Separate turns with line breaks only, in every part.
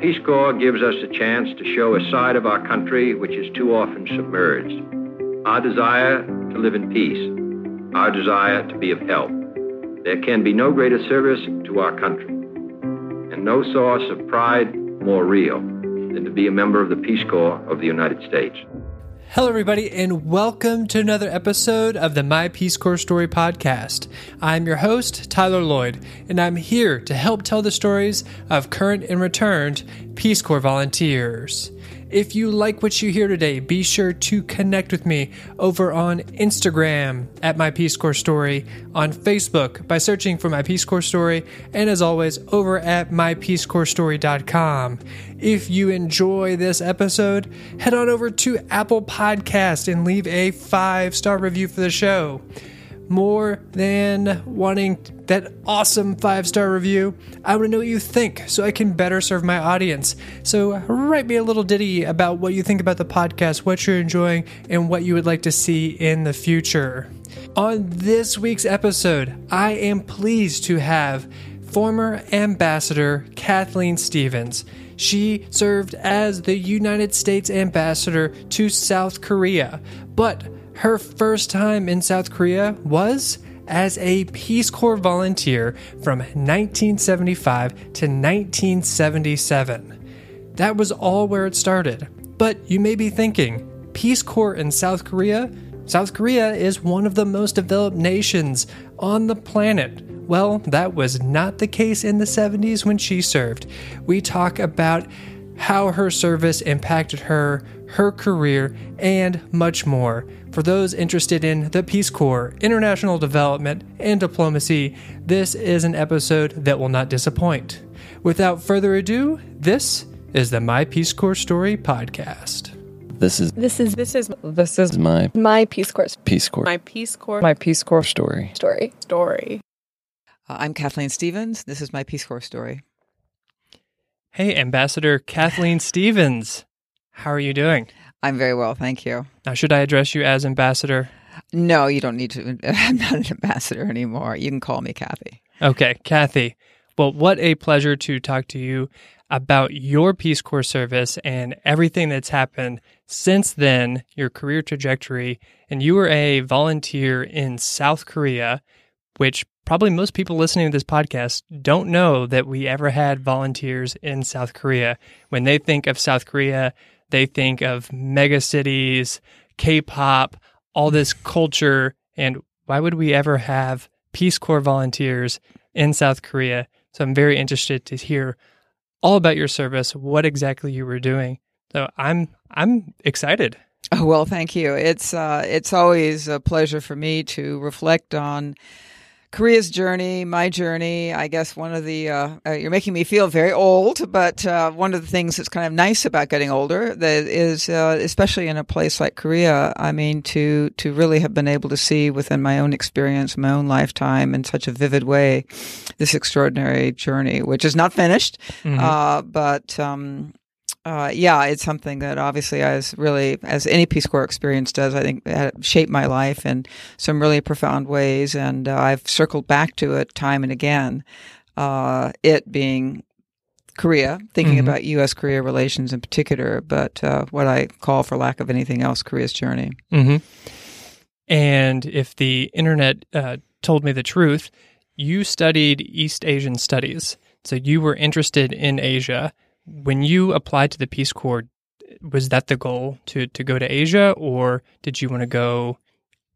Peace Corps gives us a chance to show a side of our country which is too often submerged. Our desire to live in peace, our desire to be of help. There can be no greater service to our country, and no source of pride more real than to be a member of the Peace Corps of the United States.
Hello, everybody, and welcome to another episode of the My Peace Corps Story podcast. I'm your host, Tyler Lloyd, and I'm here to help tell the stories of current and returned Peace Corps volunteers. If you like what you hear today, be sure to connect with me over on Instagram at My Peace Corps Story, on Facebook by searching for My Peace Corps Story, and as always, over at MyPeaceCorpsStory.com. If you enjoy this episode, head on over to Apple Podcast and leave a five star review for the show more than wanting that awesome five star review, I want to know what you think so I can better serve my audience. So, write me a little ditty about what you think about the podcast, what you're enjoying, and what you would like to see in the future. On this week's episode, I am pleased to have former Ambassador Kathleen Stephens. She served as the United States Ambassador to South Korea, but her first time in South Korea was as a Peace Corps volunteer from 1975 to 1977. That was all where it started. But you may be thinking, Peace Corps in South Korea? South Korea is one of the most developed nations on the planet. Well, that was not the case in the 70s when she served. We talk about how her service impacted her, her career, and much more. For those interested in the Peace Corps, international development, and diplomacy, this is an episode that will not disappoint. Without further ado, this is the My Peace Corps Story podcast.
This is
This is this is
this is my
my Peace Corps
Peace Corps
My Peace Corps
my Peace Corps story.
story.
story.
Uh, I'm Kathleen Stephens. This is my Peace Corps story.
Hey, Ambassador Kathleen Stephens. How are you doing?
I'm very well, thank you.
Now, should I address you as Ambassador?
No, you don't need to. I'm not an ambassador anymore. You can call me Kathy.
Okay, Kathy. Well, what a pleasure to talk to you about your Peace Corps service and everything that's happened since then, your career trajectory. And you were a volunteer in South Korea, which probably most people listening to this podcast don't know that we ever had volunteers in South Korea. When they think of South Korea, they think of mega cities, K pop, all this culture. And why would we ever have Peace Corps volunteers in South Korea? So I'm very interested to hear all about your service, what exactly you were doing. So I'm I'm excited.
Oh well, thank you. It's uh, it's always a pleasure for me to reflect on Korea's journey, my journey. I guess one of the uh, uh, you're making me feel very old, but uh, one of the things that's kind of nice about getting older that is, uh, especially in a place like Korea. I mean, to to really have been able to see within my own experience, my own lifetime, in such a vivid way, this extraordinary journey, which is not finished, uh, but. Um, uh, yeah, it's something that obviously as really as any Peace Corps experience does, I think shaped my life in some really profound ways, and uh, I've circled back to it time and again. Uh, it being Korea, thinking
Mhm.
about U.S. Korea relations in particular, but uh, what I call, for lack of anything else, Korea's journey.
hmm And if the internet uh, told me the truth, you studied East Asian studies. So you were interested in Asia. When you applied to the Peace Corps, was that the goal to, to go to Asia, or did you want to go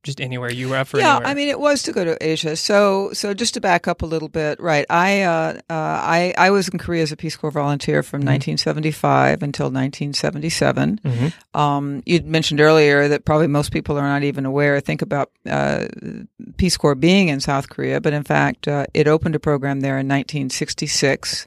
just anywhere you were up for?
yeah,
anywhere?
I mean, it was to go to Asia. So, so just to back up a little bit, right? I, uh, uh, I, I was in Korea as a Peace Corps volunteer from
Mm-hmm.
1975 until 1977.
Mhm.
Um, you'd mentioned earlier that probably most people are not even aware. Think about uh, Peace Corps being in South Korea, but in fact, uh, it opened a program there in 1966,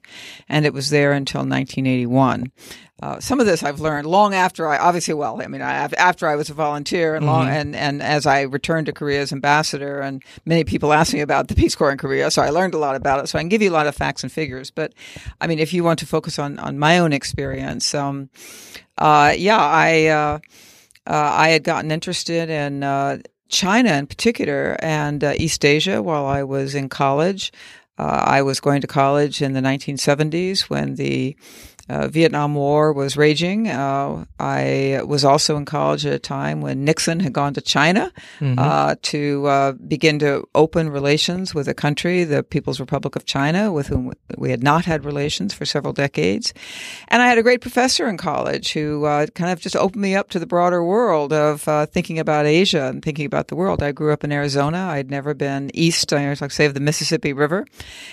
and it was there until 1981. Uh, some of this I've learned long after I obviously well I mean I, after I was a volunteer and long and and as I returned to Korea as ambassador and many people asked me about the Peace Corps in Korea so I learned a lot about it so I can give you a lot of facts and figures but I mean if you want to focus on on my own experience um uh yeah I uh, uh I had gotten interested in uh China in particular and uh, East Asia while I was in college. Uh, I was going to college in the 1970s when the uh, Vietnam War was raging. Uh, I was also in college at a time when Nixon had gone to China
Mm-hmm.
uh, to uh, begin to open relations with a country, the People's Republic of China, with whom we had not had relations for several decades. And I had a great professor in college who uh, kind of just opened me up to the broader world of uh, thinking about Asia and thinking about the world. I grew up in Arizona. I'd never been east, I was like say, of the Mississippi River.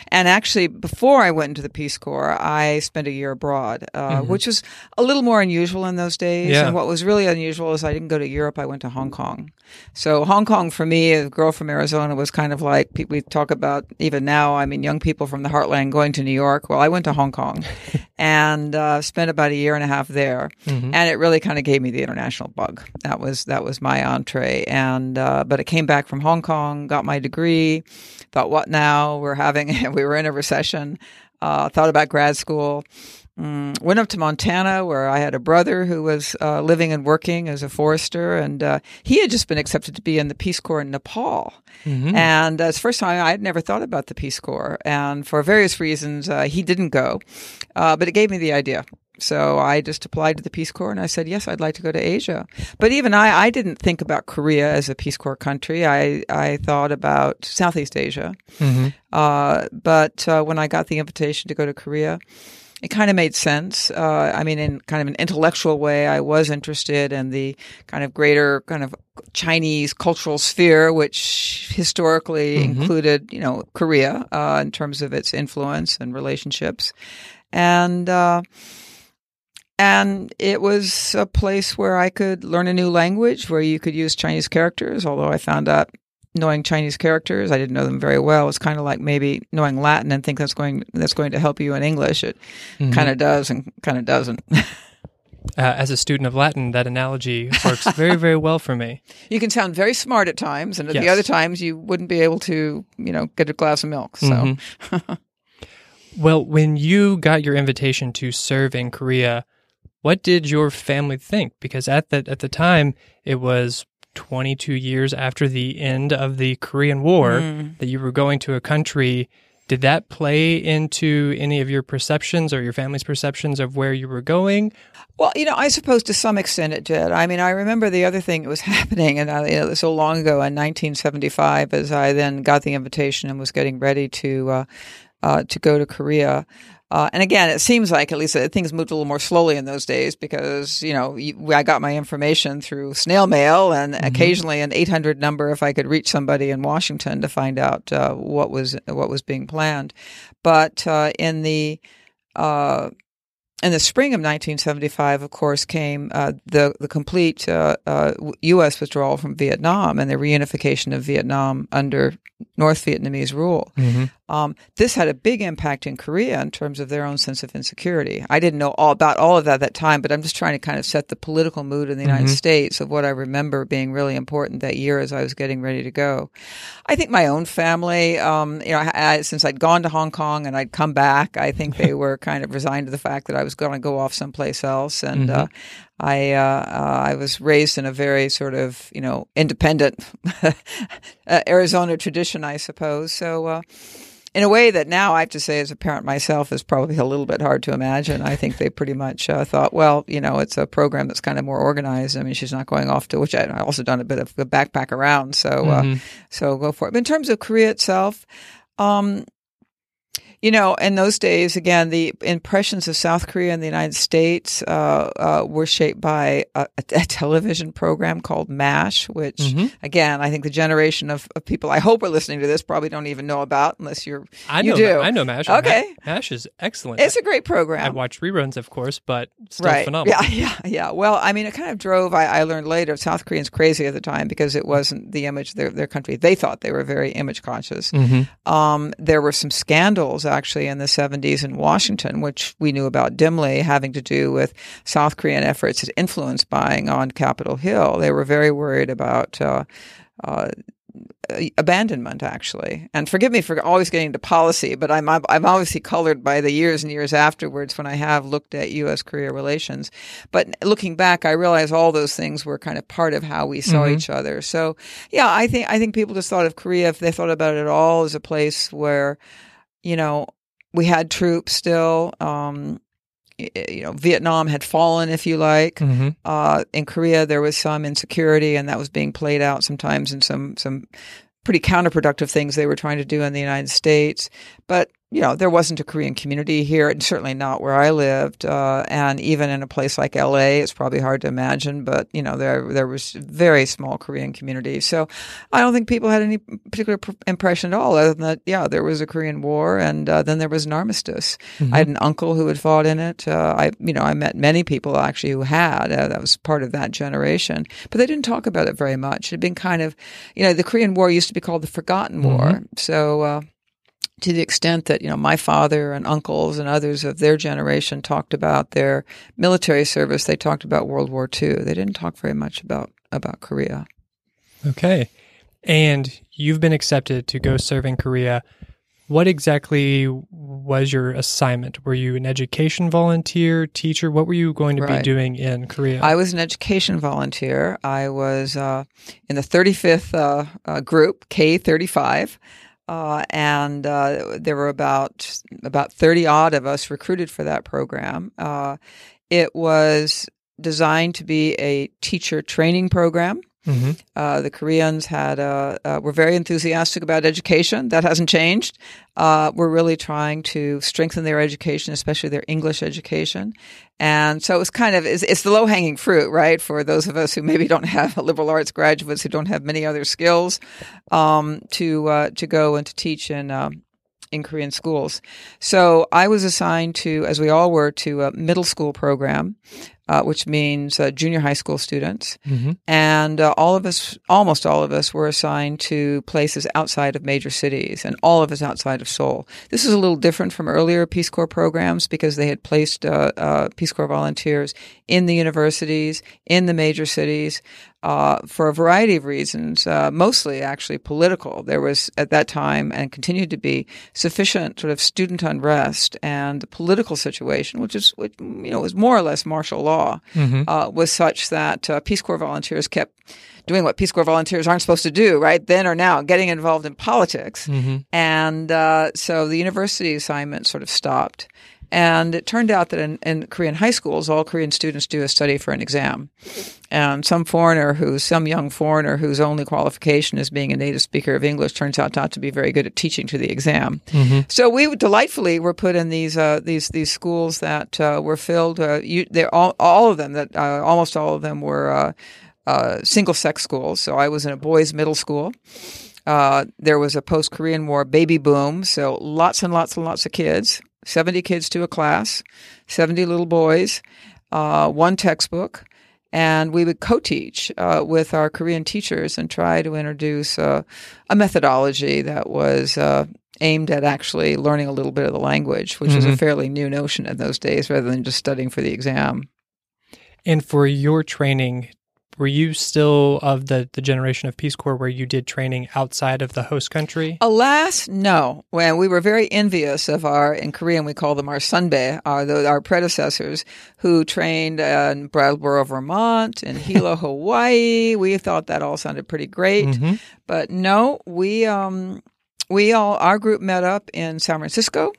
And actually, before I went into the Peace Corps, I spent a year abroad, uh, which was a little more unusual in those days.
Yeah.
And what was really unusual is I didn't go to Europe. I went to Hong Kong. So Hong Kong for me, a girl from Arizona, was kind of like we talk about even now. I mean, young people from the heartland going to New York. Well, I went to Hong Kong and uh, spent about a year and a half there, and it really kind of gave me the international bug. That was that was my entree. And uh, but I came back from Hong Kong, got my degree. Thought, what now? We're having we were in a recession. Uh, thought about grad school. Mm, went up to Montana where I had a brother who was uh, living and working as a forester, and uh, he had just been accepted to be in the Peace Corps in Nepal. And uh, it's the first time I had never thought about the Peace Corps, and for various reasons, uh, he didn't go, uh, but it gave me the idea. So I just applied to the Peace Corps and I said, yes, I'd like to go to Asia. But even I, I didn't think about Korea as a Peace Corps country. I, I thought about Southeast Asia. Uh, but uh, when I got the invitation to go to Korea, it kind of made sense. Uh, I mean, in kind of an intellectual way, I was interested in the kind of greater kind of Chinese cultural sphere, which historically included, you know, Korea uh, in terms of its influence and relationships, and uh, and it was a place where I could learn a new language, where you could use Chinese characters. Although I found out knowing Chinese characters, I didn't know them very well. It's kind of like maybe knowing Latin and think that's going that's going to help you in English. It kind of does and kind of doesn't.
Uh, as a student of Latin, that analogy works very, very well for me.
you can sound very smart at times, and at the other times you wouldn't be able to, you know, get a glass of milk. So.
Mhm. Well, when you got your invitation to serve in Korea, what did your family think? Because at the at the time, it was 22 years after the end of the Korean War that you were going to a country. Did that play into any of your perceptions or your family's perceptions of where you were going?
Well, you know, I suppose to some extent it did. I mean, I remember the other thing that was happening, and I, you know, so long ago in 1975, as I then got the invitation and was getting ready to uh, uh, to go to Korea. Uh, and again, it seems like at least uh, things moved a little more slowly in those days because you know I got my information through snail mail and occasionally an 800 number if I could reach somebody in Washington to find out uh, what was what was being planned. But uh, in the uh, in the spring of 1975, of course, came uh, the the complete uh, uh, U.S. withdrawal from Vietnam and the reunification of Vietnam under North Vietnamese rule. Um, this had a big impact in Korea in terms of their own sense of insecurity. I didn't know all about all of that at that time, but I'm just trying to kind of set the political mood in the United States of what I remember being really important that year as I was getting ready to go. I think my own family, um, you know, I, I, since I'd gone to Hong Kong and I'd come back, I think they were kind of resigned to the fact that I was going to go off someplace else. And uh, I uh, uh, I was raised in a very sort of you know independent uh, Arizona tradition, I suppose. So. Uh, in a way that now I have to say, as a parent myself, is probably a little bit hard to imagine. I think they pretty much uh, thought, well, you know, it's a program that's kind of more organized. I mean, she's not going off to, which I, I also done a bit of a backpack around, so uh, so go for it. But in terms of Korea itself, um, you know, in those days, again, the impressions of South Korea and the United States uh, uh, were shaped by a, a television program called MASH, which,
Mm-hmm.
again, I think the generation of, of people I hope are listening to this probably don't even know about unless you're
I
you
know,
do.
I know Mash.
Okay.
Mash is excellent.
It's a great program.
I watch reruns, of course, but still
right.
phenomenal.
Yeah, yeah, yeah. Well, I mean, it kind of drove. I, I learned later South Koreans crazy at the time because it wasn't the image of their their country. They thought they were very image conscious.
Mm-hmm.
Um, there were some scandals actually in the 70s in Washington, which we knew about dimly, having to do with South Korean efforts at influence buying on Capitol Hill. They were very worried about. Uh, uh, abandonment actually and forgive me for always getting into policy but i'm i'm obviously colored by the years and years afterwards when i have looked at us korea relations but looking back i realize all those things were kind of part of how we saw each other so yeah i think i think people just thought of korea if they thought about it at all as a place where you know we had troops still um you know, Vietnam had fallen, if you like.
hmm
Uh, in Korea, there was some insecurity, and that was being played out sometimes in some some pretty counterproductive things they were trying to do in the United States. But you know, there wasn't a Korean community here, and certainly not where I lived. Uh, and even in a place like L.A., it's probably hard to imagine. But you know, there there was very small Korean community. So I don't think people had any particular pr- impression at all, other than that, yeah, there was a Korean War, and uh, then there was an armistice. I had an uncle who had fought in it. Uh, I, you know, I met many people actually who had. Uh, that was part of that generation, but they didn't talk about it very much. It had been kind of, you know, the Korean War used to be called the Forgotten War. So. To the extent that you know my father and uncles and others of their generation talked about their military service, they talked about World War II. They didn't talk very much about about Korea.
Okay. And you've been accepted to go serve in Korea. What exactly was your assignment? Were you an education volunteer, teacher? What were you going to be doing in Korea?
I was an education volunteer. I was uh, in the 35th uh, uh, group, K35, uh, and uh, there were about about 30 odd of us recruited for that program. Uh, it was designed to be a teacher training program.
Hmm
Uh, the Koreans had uh, uh, were very enthusiastic about education. That hasn't changed. Uh, we're really trying to strengthen their education, especially their English education. And so it's kind of it's, it's the low hanging fruit, right? For those of us who maybe don't have liberal arts graduates who don't have many other skills um, to uh, to go and to teach in. Um, in Korean schools. So I was assigned to, as we all were, to a middle school program, uh, which means uh, junior high school students.
Hmm
and uh, all of us, almost all of us, were assigned to places outside of major cities, and all of us outside of Seoul. This is a little different from earlier Peace Corps programs because they had placed uh, uh, Peace Corps volunteers in the universities, in the major cities, uh, for a variety of reasons, uh, mostly actually political. There was at that time and continued to be sufficient sort of student unrest and the political situation, which is, which, you know, was more or less martial law,
hmm
uh, was such that uh, Peace Corps volunteers kept doing what Peace Corps volunteers aren't supposed to do, right? Then or now, getting involved in politics.
hmm
And uh, so the university assignment sort of stopped. And it turned out that in, in Korean high schools, all Korean students do is study for an exam. And some foreigner who's, some young foreigner whose only qualification is being a native speaker of English turns out not to be very good at teaching to the exam.
hmm
So we delightfully were put in these uh, these these schools that uh, were filled. Uh, you, they're all all of them that uh, almost all of them were uh, uh, single sex schools. So I was in a boys' middle school. Uh, there was a post Korean War baby boom, so lots and lots and lots of kids. Seventy kids to a class, seventy little boys, uh, one textbook. And we would co-teach uh, with our Korean teachers and try to introduce uh, a methodology that was uh, aimed at actually learning a little bit of the language, which was a
Mhm.
fairly new notion in those days, rather than just studying for the exam.
And for your training, were you still of the, the generation of Peace Corps where you did training outside of the host country?
Alas, no. When we were very envious of our, in Korean we call them our sunbae, our, our predecessors who trained in Brattleboro, Vermont, and Hilo, Hawaii. We thought that all sounded pretty great.
Mhm.
But no, we um we all our group met up in San Francisco.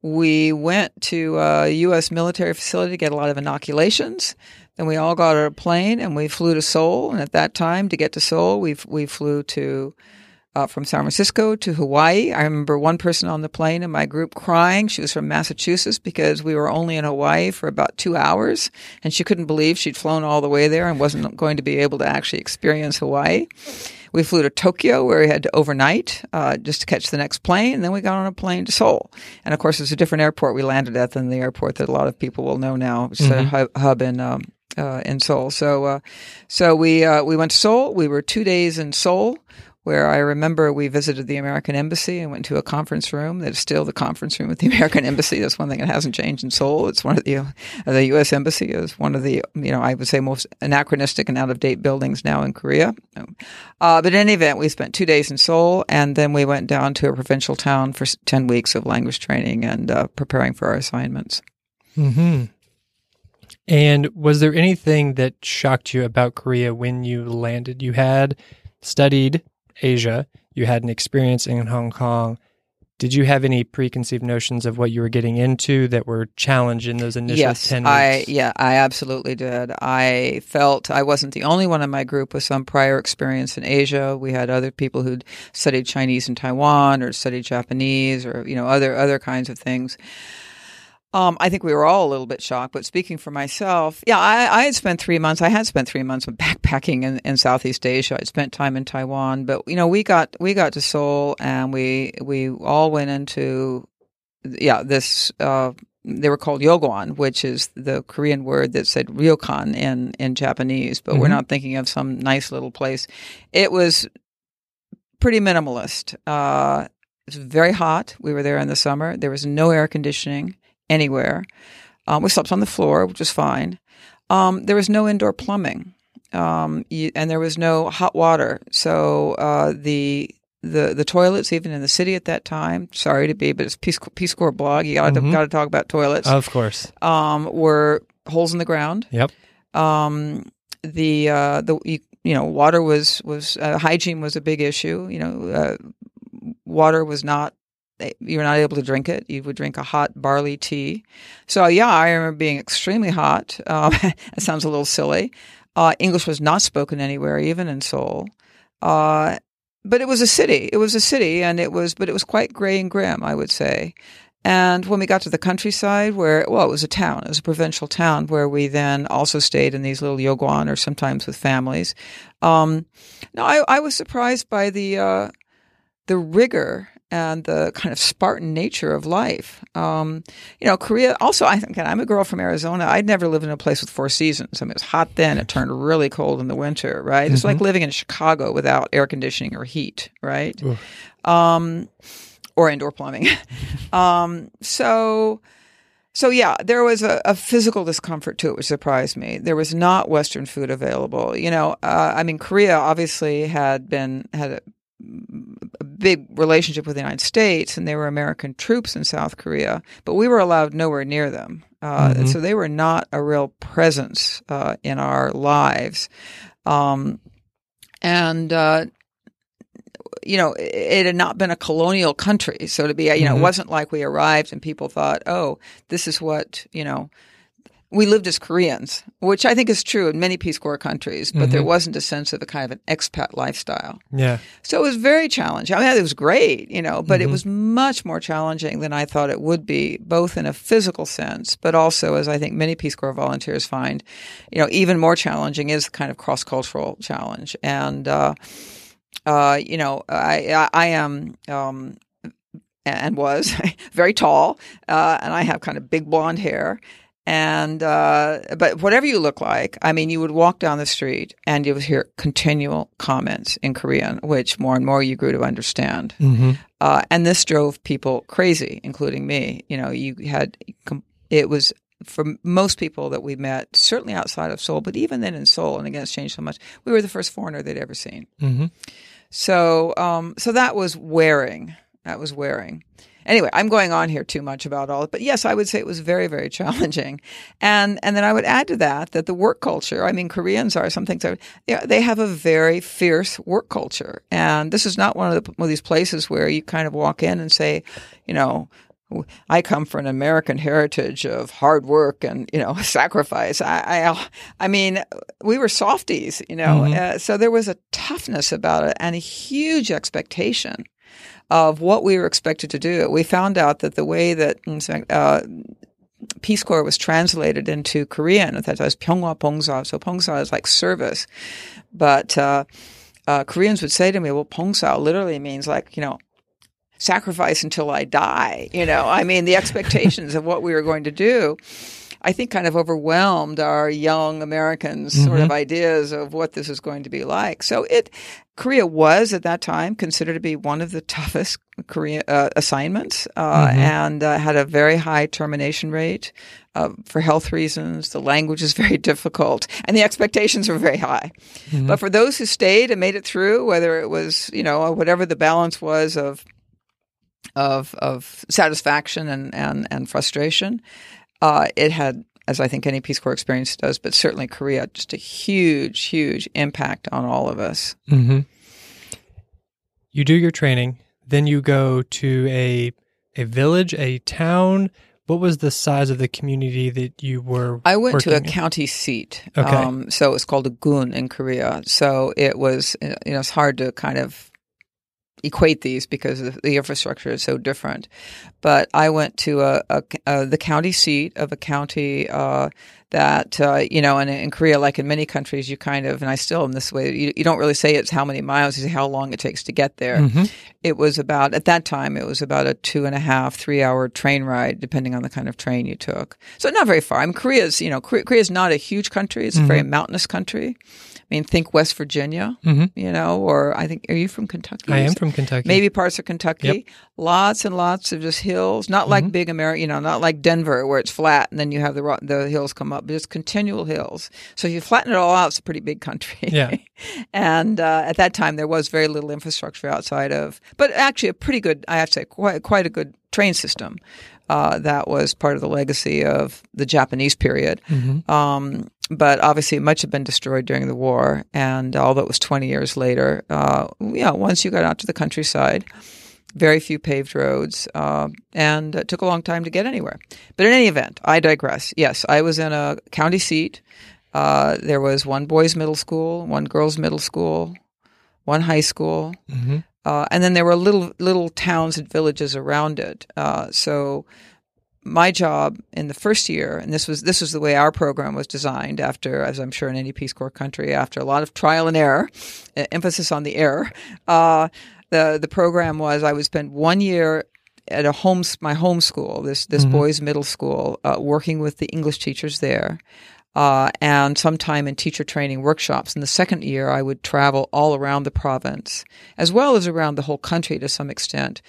We went to a U.S. military facility to get a lot of inoculations. Then we all got on a plane and we flew to Seoul. And at that time, to get to Seoul, we we flew to uh, from San Francisco to Hawaii. I remember one person on the plane in my group crying. She was from Massachusetts because we were only in Hawaii for about two hours, and she couldn't believe she'd flown all the way there and wasn't going to be able to actually experience Hawaii. We flew to Tokyo where we had to overnight uh, just to catch the next plane. And then we got on a plane to Seoul. And of course, it's a different airport we landed at than the airport that a lot of people will know now, which is a hub, hub in um, uh, in Seoul. So, uh, so we uh, we went to Seoul. We were two days in Seoul, where I remember we visited the American Embassy and went to a conference room that is still the conference room at the American Embassy. That's one thing that hasn't changed in Seoul. It's one of the uh, the U.S. Embassy is one of the you know I would say most anachronistic and out of date buildings now in Korea. Uh, but in any event, we spent two days in Seoul, and then we went down to a provincial town for ten weeks of language training and uh, preparing for our assignments.
hmm And was there anything that shocked you about Korea when you landed? You had studied Asia, you had an experience in Hong Kong, Did you have any preconceived notions of what you were getting into that were challenged in those initial
yes,
10 weeks?
I yeah, I absolutely did. I felt I wasn't the only one in my group with some prior experience in Asia. We had other people who'd studied Chinese in Taiwan or studied Japanese or you know other other kinds of things. Um, I think we were all a little bit shocked, but speaking for myself, yeah, I, I had spent three months. I had spent three months backpacking in, in Southeast Asia. I'd spent time in Taiwan, but you know, we got we got to Seoul and we we all went into yeah this. Uh, they were called yogon, which is the Korean word that said ryokan in in Japanese, but we're
Mhm.
not thinking of some nice little place. It was pretty minimalist. Uh, it was very hot. We were there in the summer. There was no air conditioning anywhere. Um, we slept on the floor, which was fine. Um, there was no indoor plumbing, um, you, and there was no hot water. So uh, the the the toilets, even in the city at that time, sorry to be, but it's Peace, Peace Corps blog. You got to
Mhm.
got to talk about toilets.
Of course.
um, were holes in the ground.
Yep.
Um, the uh, the you, you know water was was uh, hygiene was a big issue. You know, uh, water was not you were not able to drink it. You would drink a hot barley tea. So yeah, I remember being extremely hot. Um, that sounds a little silly. Uh, English was not spoken anywhere, even in Seoul. Uh, but it was a city. It was a city, and it was, but it was quite gray and grim, I would say. And when we got to the countryside, where well, it was a town, it was a provincial town, where we then also stayed in these little yoguan or sometimes with families. Um, no, I, I was surprised by the uh, the rigor and the kind of Spartan nature of life. Um, you know, Korea. Also, I think I'm a girl from Arizona. I'd never lived in a place with four seasons. I mean, it was hot then; it turned really cold in the winter. Right? It's like living in Chicago without air conditioning or heat. Right? Um, or indoor plumbing. um, so. So yeah, there was a, a physical discomfort to it, which surprised me. There was not Western food available. You know, uh, I mean, Korea obviously had been had big relationship with the United States, and there were American troops in South Korea, but we were allowed nowhere near them. Uh,
Mhm.
So they were not a real presence uh, in our lives. Um, and uh, you know, it, it had not been a colonial country, so to be, you know,
Mhm.
it wasn't like we arrived and people thought, "Oh, this is what you know." We lived as Koreans, which I think is true in many Peace Corps countries, but there
Mhm.
wasn't a sense of a kind of an expat lifestyle.
Yeah.
So it was very challenging. I mean, it was great, you know, but it
Mhm.
was much more challenging than I thought it would be, both in a physical sense, but also, as I think many Peace Corps volunteers find, you know, even more challenging is the kind of cross cultural challenge. And, uh, uh, you know, I, I, I am, um, and was very tall, uh, and I have kind of big blonde hair. And uh, but whatever you look like, I mean, you would walk down the street and you would hear continual comments in Korean, which more and more you grew to understand.
Mm-hmm.
Uh, and this drove people crazy, including me. You know, you had it was for most people that we met, certainly outside of Seoul, but even then in Seoul, and again, it's changed so much. We were the first foreigner they'd ever seen.
Mm-hmm.
So, um, so that was wearing. That was wearing. Anyway, I'm going on here too much about all it, but yes, I would say it was very, very challenging. And and then I would add to that that the work culture. I mean, Koreans are some things. Are, yeah, they have a very fierce work culture, and this is not one of the one of these places where you kind of walk in and say, you know. I come from an American heritage of hard work and you know sacrifice. I, I, I mean, we were softies, you know.
Mhm.
Uh, so there was a toughness about it and a huge expectation of what we were expected to do. We found out that the way that uh, Peace Corps was translated into Korean, that was Pyonghwa Pongsa. So Pongsa is like service, but uh, uh, Koreans would say to me, "Well, Pongsa literally means like you know." Sacrifice until I die. You know, I mean, the expectations of what we were going to do, I think, kind of overwhelmed our young Americans' sort of ideas of what this is going to be like. So it, Korea was at that time considered to be one of the toughest Korea uh, assignments, uh,
Mhm.
and uh, had a very high termination rate uh, for health reasons. The language is very difficult, and the expectations were very high.
Mm-hmm.
But for those who stayed and made it through, whether it was you know whatever the balance was of of of satisfaction and and and frustration, uh, it had. As I think any Peace Corps experience does, but certainly Korea, just a huge, huge impact on all of us.
Mm-hmm. You do your training, Then you go to a a village, a town. What was the size of the community that you were?
I went to a
in?
county seat.
Okay.
Um, so it's called a gun in Korea. So it was, you know, it's hard to kind of equate these because the infrastructure is so different. But I went to a, a, a the county seat of a county uh, that uh, you know, and in Korea, like in many countries, you kind of, and I still am this way. You, you don't really say it's how many miles; you say how long it takes to get there.
Mhm.
It was about at that time. It was about a two and a half, three hour train ride, depending on the kind of train you took. So not very far. I mean, Korea's you know, Korea, Korea's not a huge country. It's a very mountainous country. I mean, think West Virginia,
Mhm.
you know, or I think are you from Kentucky?
I am from Kentucky.
maybe parts of Kentucky.
Yep. Mm-hmm.
Lots and lots of just hills, not like big America, you know, not like Denver where it's flat and then you have the the hills come up, but it's continual hills. So if you flatten it all out, it's a pretty big country.
Yeah.
and uh, at that time, there was very little infrastructure outside of, but actually a pretty good, I have to say, quite quite a good train system. Uh, that was part of the legacy of the Japanese period.
Mhm.
Um, but obviously, much had been destroyed during the war. And although it was 20 years later, uh, yeah, once you got out to the countryside, very few paved roads, uh, and it took a long time to get anywhere. But in any event, I digress. Yes, I was in a county seat. Uh, there was one boys' middle school, one girls' middle school, one high school,
Mhm.
Uh, and then there were little little towns and villages around it. Uh, so my job in the first year, and this was this was the way our program was designed. After, as I'm sure in any Peace Corps country, after a lot of trial and error, emphasis on the error, uh, the the program was I would spend one year at a home my home school, this this boys' middle school, uh, working with the English teachers there. Uh, and sometime in teacher training workshops. In the second year, I would travel all around the province, as well as around the whole country to some extent.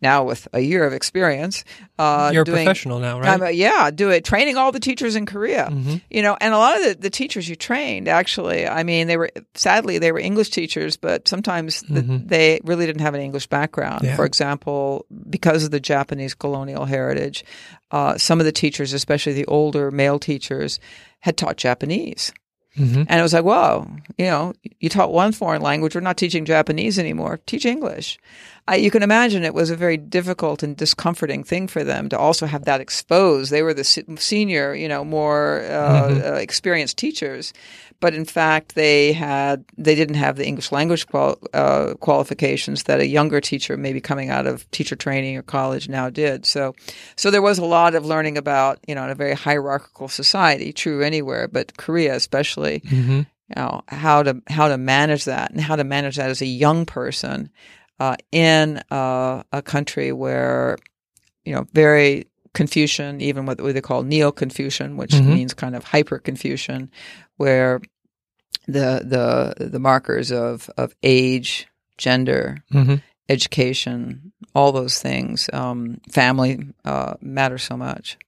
Now, with a year of experience, uh,
You're a
doing,
professional now, right?
A, yeah, do it. Training all the teachers in Korea, you know, and a lot of the, the teachers you trained actually, I mean, they were sadly they were English teachers, but sometimes the, they really didn't have an English background.
Yeah.
For example, because of the Japanese colonial heritage, uh, some of the teachers, especially the older male teachers, had taught Japanese.
Mhm.
And it was like, whoa, you know, you taught one foreign language. We're not teaching Japanese anymore. Teach English. I, you can imagine it was a very difficult and discomforting thing for them to also have that exposed. They were the se- senior, you know, more uh, uh, experienced teachers, but in fact, they had they didn't have the English language qual- uh, qualifications that a younger teacher, maybe coming out of teacher training or college, now did. So, so there was a lot of learning about, you know, in a very hierarchical society, true anywhere, but Korea especially
Mhm.
you know how to how to manage that and how to manage that as a young person uh, in uh, a country where you know very Confucian, even what they call neo Confucian, which
Mhm.
means kind of hyper Confucian, where the the the markers of of age, gender,
Mhm.
education, all those things, um, family uh, matter so much.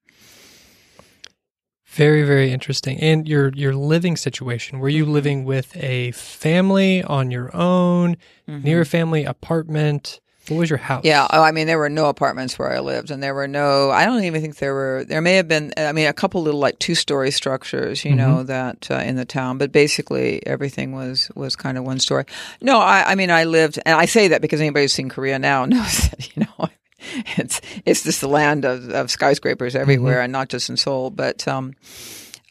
Very, very interesting. And your your living situation, were
Mm-hmm.
you living with a family on your own, near a family apartment? What was your house?
Mm-hmm. Yeah, oh, I mean, there were no apartments where I lived, and there were no. I don't even think there were. There may have been. I mean, a couple little like two-story structures, you know, that uh, in the town, but basically everything was was kind of one story. No, I, I mean, I lived, and I say that because anybody who's seen Korea now knows that you know it's it's just the land of, of skyscrapers everywhere, and not just in Seoul, but um,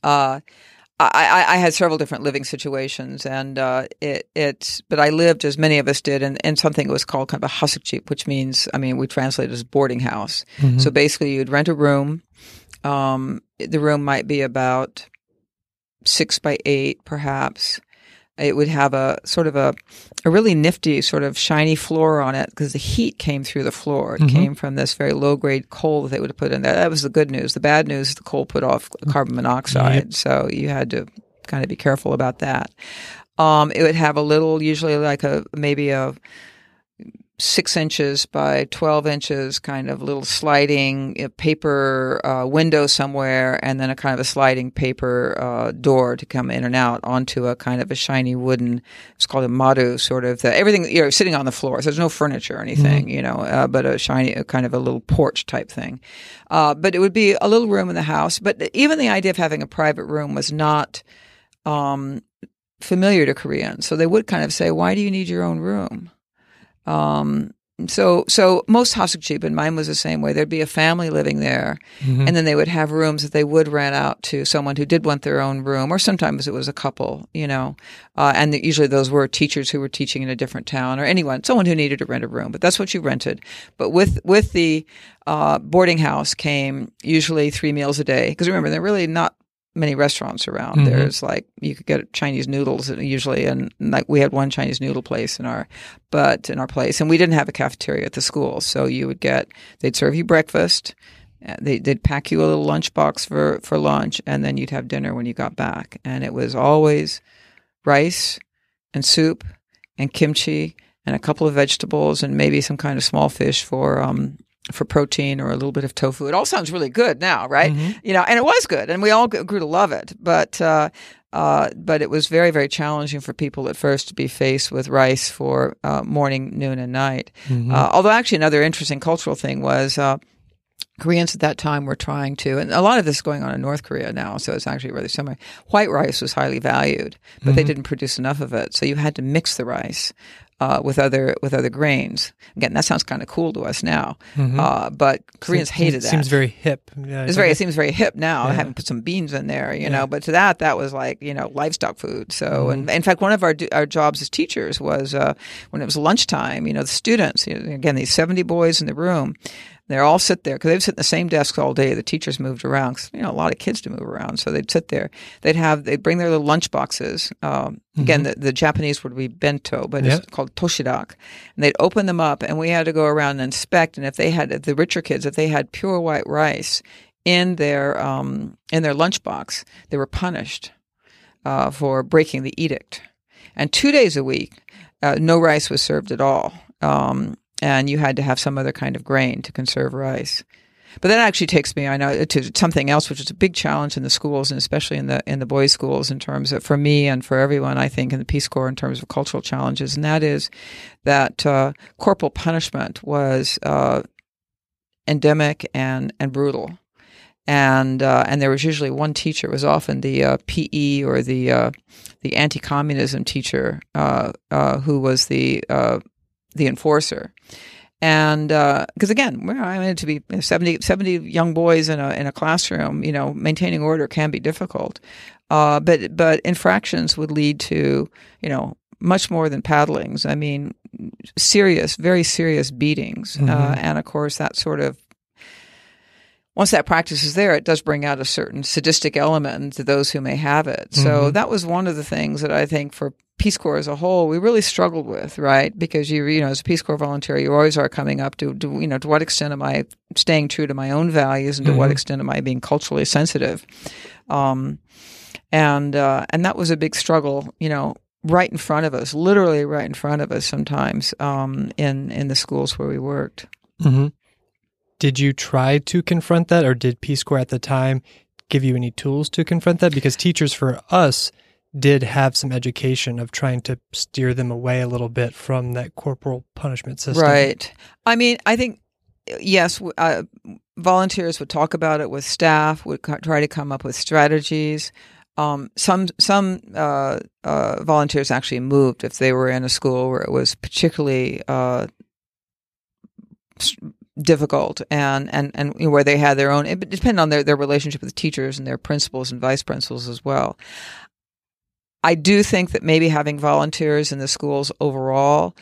uh. I, I, I had several different living situations, and uh, it it. But I lived as many of us did in, in something that was called kind of a hasukjeep, which means, I mean, we translate it as boarding house. So basically, you'd rent a room. Um, the room might be about six by eight, perhaps. It would have a sort of a a really nifty sort of shiny floor on it because the heat came through the floor. It came from this very low grade coal that they would have put in there. That was the good news. The bad news: the coal put off carbon monoxide, so you had to kind of be careful about that. Um, it would have a little, usually like a maybe a six inches by 12 inches kind of little sliding uh, paper uh, window somewhere and then a kind of a sliding paper uh, door to come in and out onto a kind of a shiny wooden it's called a maru sort of the, everything you know sitting on the floor. So there's no furniture or anything you know uh, but a shiny a kind of a little porch type thing. Uh, but it would be a little room in the house. But even the idea of having a private room was not um, familiar to Koreans. So they would kind of say why do you need your own room um, so so most Hasukji, but mine was the same way. There'd be a family living there, and then they would have rooms that they would rent out to someone who did want their own room, or sometimes it was a couple, you know. Uh, and the, usually those were teachers who were teaching in a different town, or anyone, someone who needed to rent a room. But that's what you rented. But with with the uh, boarding house came usually three meals a day, because remember they're really not many restaurants around.
Mhm.
There's like you could get Chinese noodles usually, and like we had one Chinese noodle place in our, but in our place, and we didn't have a cafeteria at the school, so you would get they'd serve you breakfast. uh, They, they'd pack you a little lunchbox for, for lunch, and then you'd have dinner when you got back. And it was always rice and soup and kimchi and a couple of vegetables and maybe some kind of small fish for um, for protein or a little bit of tofu. It all sounds really good now, right?
Mhm.
You know, and it was good, and we all grew to love it. But uh, uh, but it was very very challenging for people at first to be faced with rice for uh, morning, noon, and night.
Mhm.
Uh, although actually another interesting cultural thing was. Uh, Koreans at that time were trying to, and a lot of this is going on in North Korea now, so it's actually really similar. White rice was highly valued, but they didn't produce enough of it, so you had to mix the rice uh, with other with other grains. Again, that sounds kind of cool to us now, uh, but Koreans
Seems-
hated that.
Seems very hip. Yeah,
It's very. It seems very hip now,
Yeah.
having put some beans in there, you
Yeah.
know. But to that, that was like you know livestock food. So,
Mm-hmm.
and in fact, one of our our jobs as teachers was uh, when it was lunchtime. You know, the students. You know, again, these seventy boys in the room. They all sit there because they'd sit in the same desks all day. The teachers moved around because you know, a lot of kids to move around. So they'd sit there. They'd have, they'd bring their little lunch boxes. Um, Again, the, the Japanese would be bento, but
Yep.
it's called toshirak. And they'd open them up and we had to go around and inspect. And if they had, the richer kids, if they had pure white rice in their, um, in their lunchbox, they were punished, uh, for breaking the edict. And two days a week, uh, no rice was served at all. Um, and you had to have some other kind of grain to conserve rice. But that actually takes me, I know, to something else, which is a big challenge in the schools, and especially in the in the boys' schools, in terms of for me and for everyone, I think, in the Peace Corps, in terms of cultural challenges, and that is that uh, corporal punishment was uh, endemic and and brutal, and uh, and there was usually one teacher. It was often the uh, PE or the uh, the anti-communism teacher uh, who was the the enforcer. And because again, well, I mean, to be 70, 70 young boys in a in a classroom, you know, maintaining order can be difficult. Uh, but but infractions would lead to you know much more than paddlings. I mean, serious, very serious beatings, uh,
Mhm.
and of course that sort of once that practice is there, it does bring out a certain sadistic element to those who may have it. So
Mhm.
that was one of the things that I think for Peace Corps as a whole, we really struggled with, right? Because you, you know, as a Peace Corps volunteer, you always are coming up to, to you know, to what extent am I staying true to my own values, and to what
Mhm.
extent am I being culturally sensitive? Um, and uh, and that was a big struggle, you know, right in front of us, literally right in front of us sometimes um, in in the schools where we worked.
hmm Did you try to confront that, or did Peace Corps at the time give you any tools to confront that? Because teachers for us did have some education of trying to steer them away a little bit from that corporal punishment system.
Right. I mean, I think yes, uh, volunteers would talk about it with staff, would co- try to come up with strategies. Um, some some uh, uh, volunteers actually moved if they were in a school where it was particularly uh, difficult and and and you know, where they had their own. It depended on their their relationship with teachers and their principals and vice principals as well. I do think that maybe having volunteers in the schools overall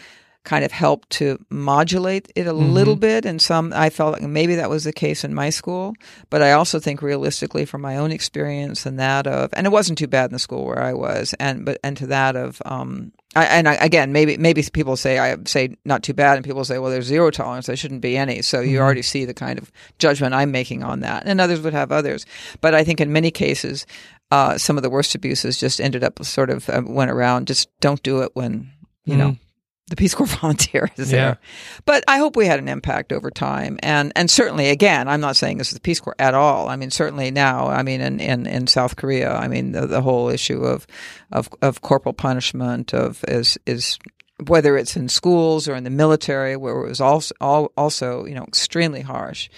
kind of helped to modulate it a little bit. And some, I felt like maybe that was the case in my school. But I also think realistically, from my own experience and that of, and it wasn't too bad in the school where I was, and but and to that of, um, I, and I, again, maybe maybe people say I say not too bad, and people say, well, there's zero tolerance. There shouldn't be any. So you already see the kind of judgment I'm making on that, and others would have others. But I think in many cases, uh, some of the worst abuses just ended up sort of uh, went around. Just don't do it when you
Mhm.
know the Peace Corps volunteer is
Yeah.
there. But I hope we had an impact over time, and and certainly again, I'm not saying this is the Peace Corps at all. I mean, certainly now, I mean, in in, in South Korea, I mean, the, the whole issue of of of corporal punishment of is is whether it's in schools or in the military, where it was also also you know extremely harsh.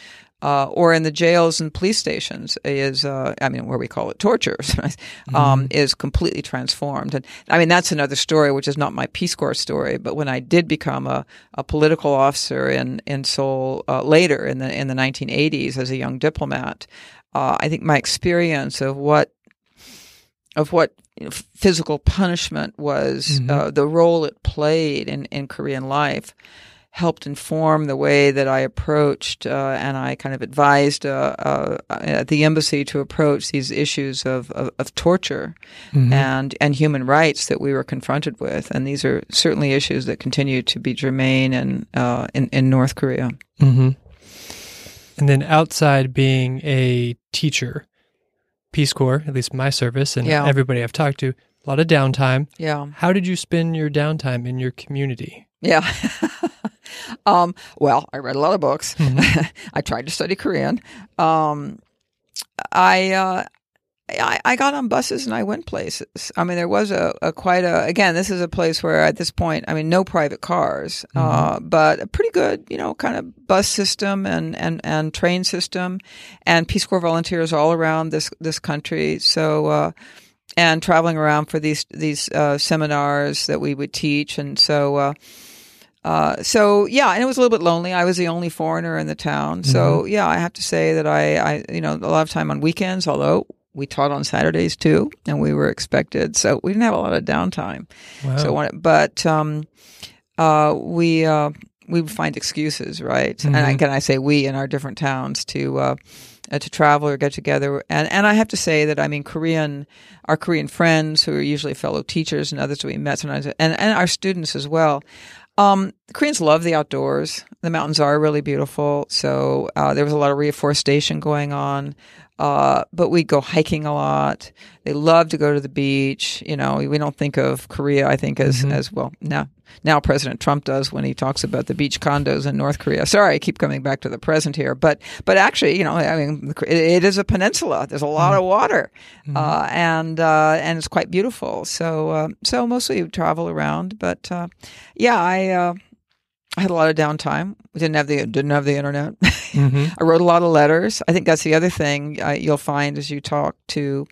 Uh, or in the jails and police stations is, uh, I mean, where we call it torture, um, is completely transformed. And I mean, that's another story, which is not my Peace Corps story. But when I did become a, a political officer in in Seoul uh, later in the in the 1980s as a young diplomat, uh, I think my experience of what of what you know, physical punishment was, uh, the role it played in, in Korean life, helped inform the way that I approached uh, and I kind of advised uh, uh, at the embassy to approach these issues of, of, of torture and and human rights that we were confronted with. And these are certainly issues that continue to be germane in uh, in, in North Korea.
Mm-hmm. And then outside being a teacher, Peace Corps, at least my service, and
Yeah.
everybody I've talked to, a lot of downtime.
Yeah.
How did you spend your downtime in your community?
Yeah. um, well, I read a lot of books.
Mm-hmm.
I tried to study Korean. Um, I, uh, I I got on buses and I went places. I mean, there was a, a quite a again. This is a place where at this point, I mean, no private cars, uh, but a pretty good, you know, kind of bus system and, and, and train system, and Peace Corps volunteers all around this this country. So. Uh, and traveling around for these these uh, seminars that we would teach, and so uh, so yeah, and it was a little bit lonely. I was the only foreigner in the town, so yeah, I have to say that I, I you know a lot of time on weekends, although we taught on Saturdays too, and we were expected, so we didn't have a lot of downtime.
Wow.
So but um, uh, we uh, we would find excuses, right? And again, I say we in our different towns to. Uh, uh, to travel or get together, and and I have to say that I mean Korean, our Korean friends who are usually fellow teachers and others we met sometimes, and and our students as well. Um, Koreans love the outdoors. The mountains are really beautiful. So uh, there was a lot of reforestation going on. Uh, but we go hiking a lot. They love to go to the beach. You know, we don't think of Korea, I think, as, as well. Now, now President Trump does when he talks about the beach condos in North Korea. Sorry, I keep coming back to the present here, but but actually, you know, I mean, it, it is a peninsula. There's a lot of water, uh, and uh, and it's quite beautiful. So uh, so mostly travel around, but uh, yeah, I. Uh, I had a lot of downtime. We didn't have the didn't have the internet. I wrote a lot of letters. I think that's the other thing uh, you'll find as you talk to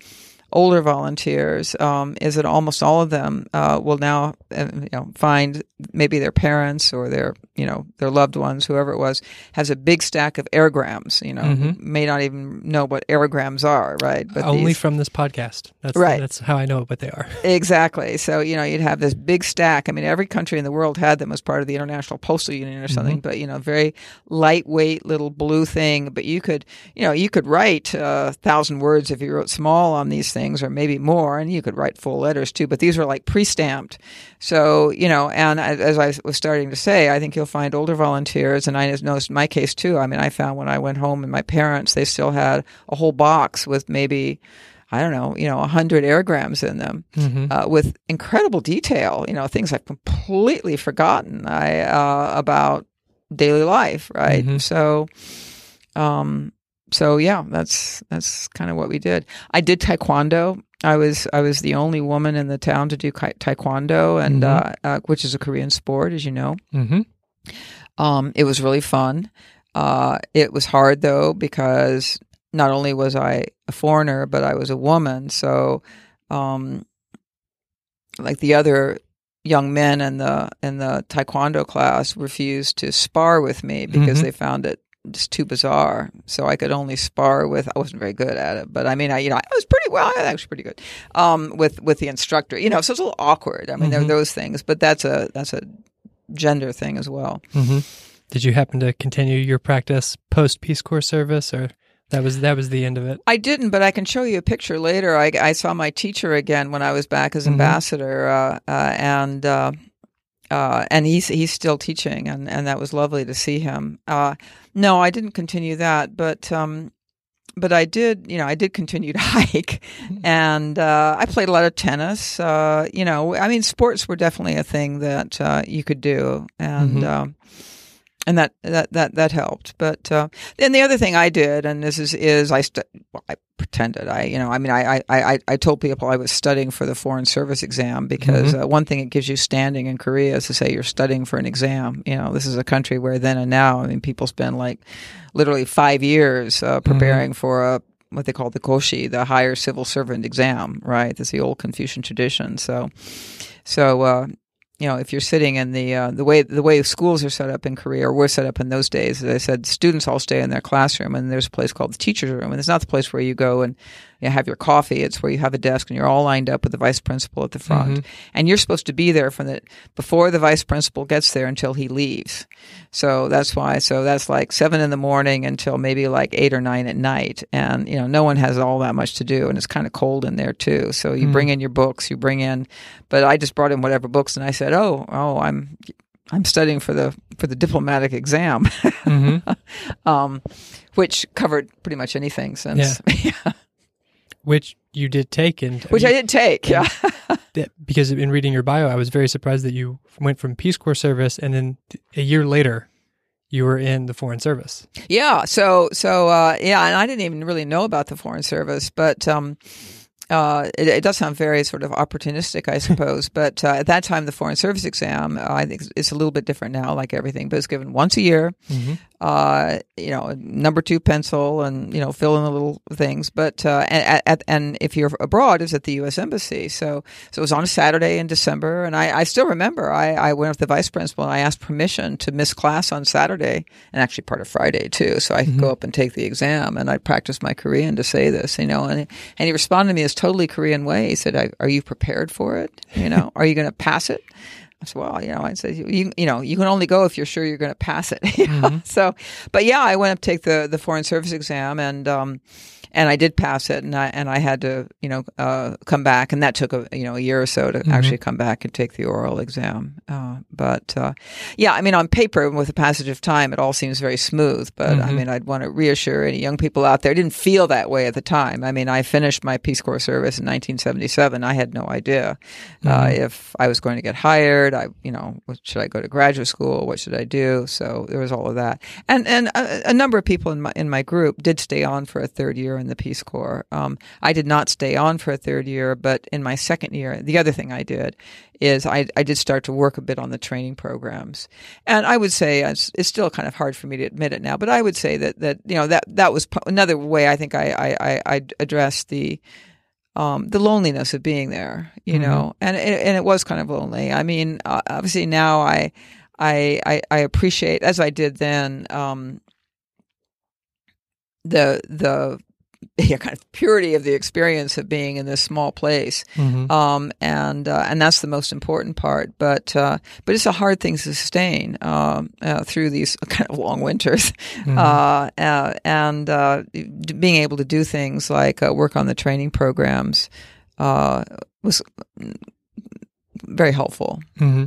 older volunteers um, is that almost all of them uh, will now uh, you know find maybe their parents or their you know their loved ones whoever it was has a big stack of airgrams you know mm-hmm. may not even know what airgrams are right but
Only
these-
from this podcast. That's
Right.
That's how I know what they are.
Exactly. So, you know, you'd have this big stack. I mean, every country in the world had them as part of the International Postal Union or mm-hmm. something, but, you know, very lightweight little blue thing. But you could, you know, you could write a thousand words if you wrote small on these things or maybe more, and you could write full letters too. But these were like pre stamped. So, you know, and as I was starting to say, I think you'll find older volunteers, and I noticed in my case too. I mean, I found when I went home and my parents, they still had a whole box with maybe, I don't know, you know, a hundred airgrams in them uh, with incredible detail. You know, things I've completely forgotten I, uh, about daily life. Right. So, um, so yeah, that's that's kind of what we did. I did taekwondo. I was I was the only woman in the town to do taekwondo, and uh, uh, which is a Korean sport, as you know.
Mm-hmm.
Um, it was really fun. Uh, it was hard though because not only was I a foreigner, but I was a woman. So, um, like the other young men in the in the taekwondo class refused to spar with me because
Mhm.
they found it just too bizarre. So I could only spar with. I wasn't very good at it, but I mean, I you know, I was pretty well. I was actually pretty good um, with with the instructor. You know, so it's a little awkward. I mean, there are
Mhm.
those things, but that's a that's a gender thing as well.
Mm-hmm. Did you happen to continue your practice post Peace Corps service, or that was that was the end of it?
I didn't, but I can show you a picture later. I, I saw my teacher again when I was back as
Mhm.
ambassador, uh, uh, and uh, uh, and he's he's still teaching, and, and that was lovely to see him. Uh, no, I didn't continue that, but um, but I did, you know, I did continue to hike, and uh, I played a lot of tennis. Uh, you know, I mean, sports were definitely a thing that uh, you could do, and.
Mhm.
Um, and that that that that helped. But uh, then the other thing I did, and this is is I st- well, I pretended I you know I mean I, I I I told people I was studying for the foreign service exam because uh, one thing it gives you standing in Korea is to say you're studying for an exam. You know, this is a country where then and now I mean people spend like literally five years uh, preparing for a what they call the koshi, the higher civil servant exam, right? That's the old Confucian tradition. So, so uh, you know, if you're sitting in the uh, the way the way schools are set up in Korea or were set up in those days, as I said, students all stay in their classroom, and there's a place called the teacher's room, and it's not the place where you go and you have your coffee. It's where you have a desk and you're all lined up with the vice principal at the front, and you're supposed to be there from the before the vice principal gets there until he leaves. So that's why. So that's like seven in the morning until maybe like eight or nine at night, and you know, no one has all that much to do, and it's kind of cold in there too. So you bring in your books, you bring in, but I just brought in whatever books, and I said, oh, oh, I'm. I'm studying for the for the diplomatic exam, um, which covered pretty much anything since,
Which you did take, and
which I did take. Yeah,
because in reading your bio, I was very surprised that you went from Peace Corps service, and then a year later, you were in the Foreign Service.
yeah. So so uh, yeah, and I didn't even really know about the foreign service, but um, uh, it, it does sound very sort of opportunistic, I suppose. but uh, at that time, the foreign service exam, uh, I think it's a little bit different now, like everything. But it's given once a year. Uh, you know, number two pencil, and you know, fill in the little things. But uh, and, at, and if you're abroad, it's at the U.S. embassy. So so it was on a Saturday in December, and I, I still remember. I, I went with the vice principal and I asked permission to miss class on Saturday and actually part of Friday too, so I could go up and take the exam. And I practiced my Korean to say this, you know. And and he responded to me this totally Korean way. He said, "I- "Are you prepared for it? You know, are you going to pass it?" I said, well, you know, I said, you, you know, you can only go if you're sure you're going to pass it. know? So, but yeah, I went up to take the, the foreign service exam and, um, and I did pass it and I, and I had to, you know, uh, come back and that took a, you know, a year or so to actually come back and take the oral exam. Uh, but, uh, yeah, I mean, on paper with the passage of time, it all seems very smooth, but I mean, I'd want to reassure any young people out there. I didn't feel that way at the time. I mean, I finished my Peace Corps service in 1977. I had no idea, uh, if I was going to get hired. I, you know, should I go to graduate school? What should I do? So there was all of that, and and a, a number of people in my in my group did stay on for a third year in the Peace Corps. Um, I did not stay on for a third year, but in my second year, the other thing I did is I, I did start to work a bit on the training programs, and I would say it's, it's still kind of hard for me to admit it now, but I would say that that you know that that was another way I think I I, I, I addressed the um, the loneliness of being there, you know, and it, and it was kind of lonely. I mean, uh, obviously now I, I, I, I appreciate as I did then um, the the yeah, kind of purity of the experience of being in this small place, um, and uh, and that's the most important part. But uh, but it's a hard thing to sustain um, uh, through these kind of long winters, uh, uh, and uh, d- being able to do things like uh, work on the training programs uh, was very helpful.
hmm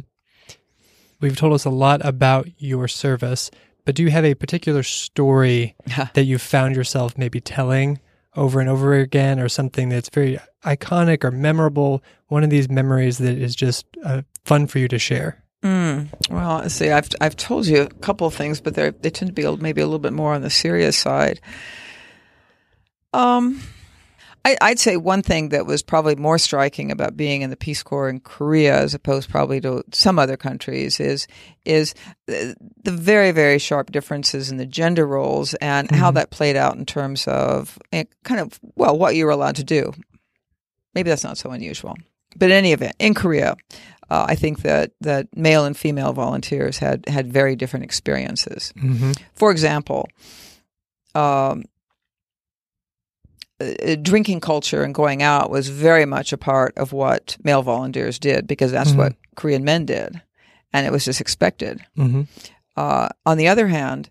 We've told us a lot about your service, but do you have a particular story that you found yourself maybe telling over and over again, or something that's very iconic or memorable? One of these memories that is just uh, fun for you to share.
Mm. Well, see, I've I've told you a couple of things, but they they tend to be maybe a little bit more on the serious side. Um, I, I'd say one thing that was probably more striking about being in the Peace Corps in Korea, as opposed probably to some other countries, is is the, the very very sharp differences in the gender roles and how that played out in terms of eh, kind of well what you were allowed to do. Maybe that's not so unusual, but in any event, in Korea, uh, I think that that male and female volunteers had had very different experiences.
Mm-hmm.
For example, um, uh, drinking culture and going out was very much a part of what male volunteers did because that's
Mhm.
what Korean men did, and it was just expected.
Mm-hmm.
Uh, on the other hand,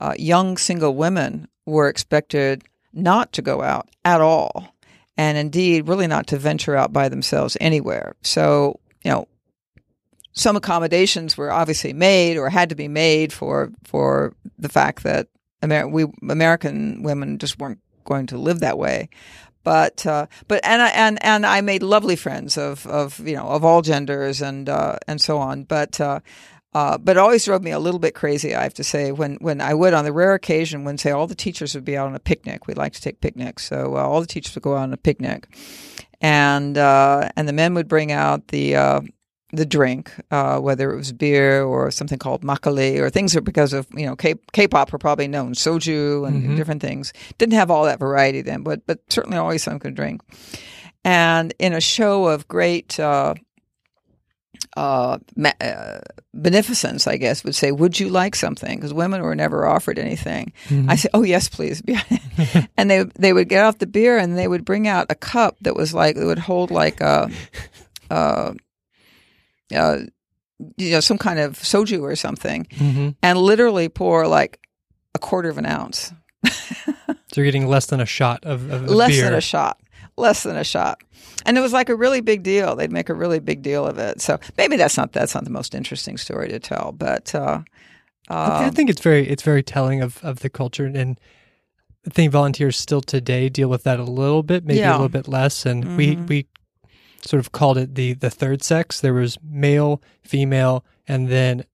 uh, young single women were expected not to go out at all, and indeed, really not to venture out by themselves anywhere. So, you know, some accommodations were obviously made or had to be made for for the fact that Amer- we American women just weren't going to live that way. But uh, but and I and and I made lovely friends of of you know of all genders and uh, and so on. But uh, Uh, but it always drove me a little bit crazy, I have to say, when, when I would, on the rare occasion, when, say, all the teachers would be out on a picnic. We'd like to take picnics. So uh, all the teachers would go out on a picnic. And, uh, and the men would bring out the, uh, the drink, uh, whether it was beer or something called makgeolli or things that because of you know K- K-pop were probably known soju and
Mhm.
different things. Didn't have all that variety then, but but certainly always something to drink. And in a show of great uh, uh, ma- uh, beneficence, I guess, would say, "Would you like something?" Because women were never offered anything. I said, "Oh yes, please." and they they would get off the beer and they would bring out a cup that was like it would hold like a. Uh, you know, some kind of soju or something,
hmm
and literally pour like a quarter of an ounce,
So you're getting less than a shot of, of,
less
beer.
than a shot, less than a shot, and it was like a really big deal. They'd make a really big deal of it. So maybe that's not that's not the most interesting story to tell, but uh,
I
uh,
think it's very it's very telling of, of the culture and I think volunteers still today deal with that a little bit, maybe
Yeah.
a little bit less. And we
Mhm.
we sort of called it the the third sex. There was male, female, and then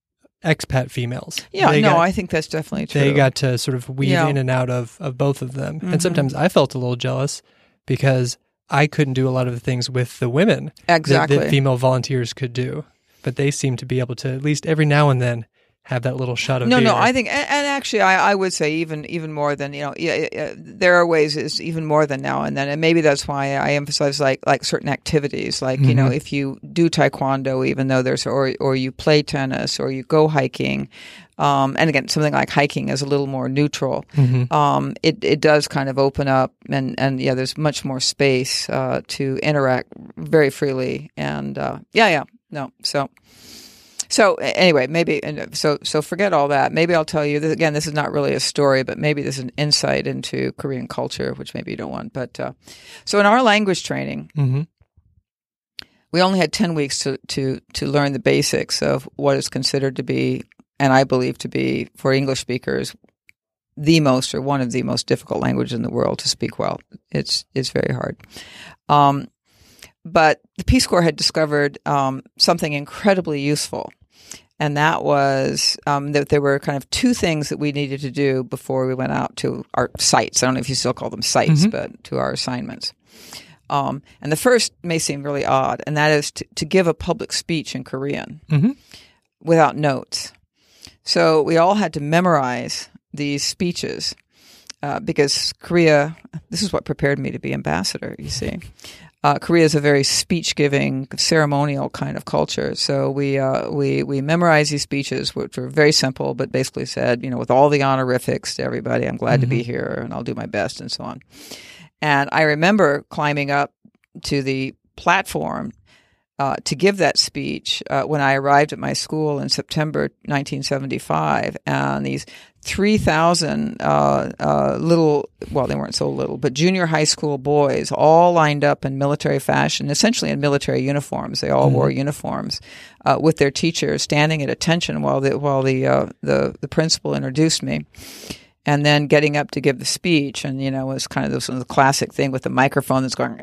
expat females.
yeah,
They
no,
got,
I think that's definitely true.
they got to sort of weave
Yeah.
in and out of of both of them.
Mhm.
And sometimes I felt a little jealous because I couldn't do a lot of the things with the women that,
exactly.
that female volunteers could do. But they seem to be able to at least every now and then have that little shot of
no,
beer.
no. I think, and, and actually, I, I would say even even more than you know. Yeah, yeah, there are ways is even more than now and then, and maybe that's why I emphasize like like certain activities, like you know,
Mhm.
if you do taekwondo, even though there's or or you play tennis or you go hiking, um, and again, something like hiking is a little more neutral.
Mhm.
Um, it it does kind of open up, and and yeah, there's much more space uh, to interact very freely, and uh, yeah, yeah, no, so. So anyway, maybe and so so forget all that. Maybe I'll tell you again. This is not really a story, but maybe this is an insight into Korean culture, which maybe you don't want. But uh, so in our language training,
Mhm.
we only had ten weeks to to to learn the basics of what is considered to be, and I believe to be for English speakers, the most or one of the most difficult languages in the world to speak well. It's it's very hard. Um, but the Peace Corps had discovered um, something incredibly useful, and that was um, that there were kind of two things that we needed to do before we went out to our sites. I don't know if you still call them sites,
Mhm.
but to our assignments. Um, and the first may seem really odd, and that is to, to give a public speech in Korean
Mhm.
without notes. So we all had to memorize these speeches uh, because Korea, this is what prepared me to be ambassador, you see. Uh, Korea is a very speech-giving, ceremonial kind of culture. So we uh, we we memorized these speeches, which were very simple, but basically said, you know, with all the honorifics to everybody, I'm glad to be here, and I'll do my best, and so on. And I remember climbing up to the platform uh, to give that speech uh, when I arrived at my school in September 1975, and these 3,000 uh, uh, little, well, they weren't so little, but junior high school boys all lined up in military fashion, essentially in military uniforms. They all wore uniforms uh, with their teachers standing at attention while the, while the, uh, the, the principal introduced me and then getting up to give the speech and you know it was kind of this the classic thing with the microphone that's going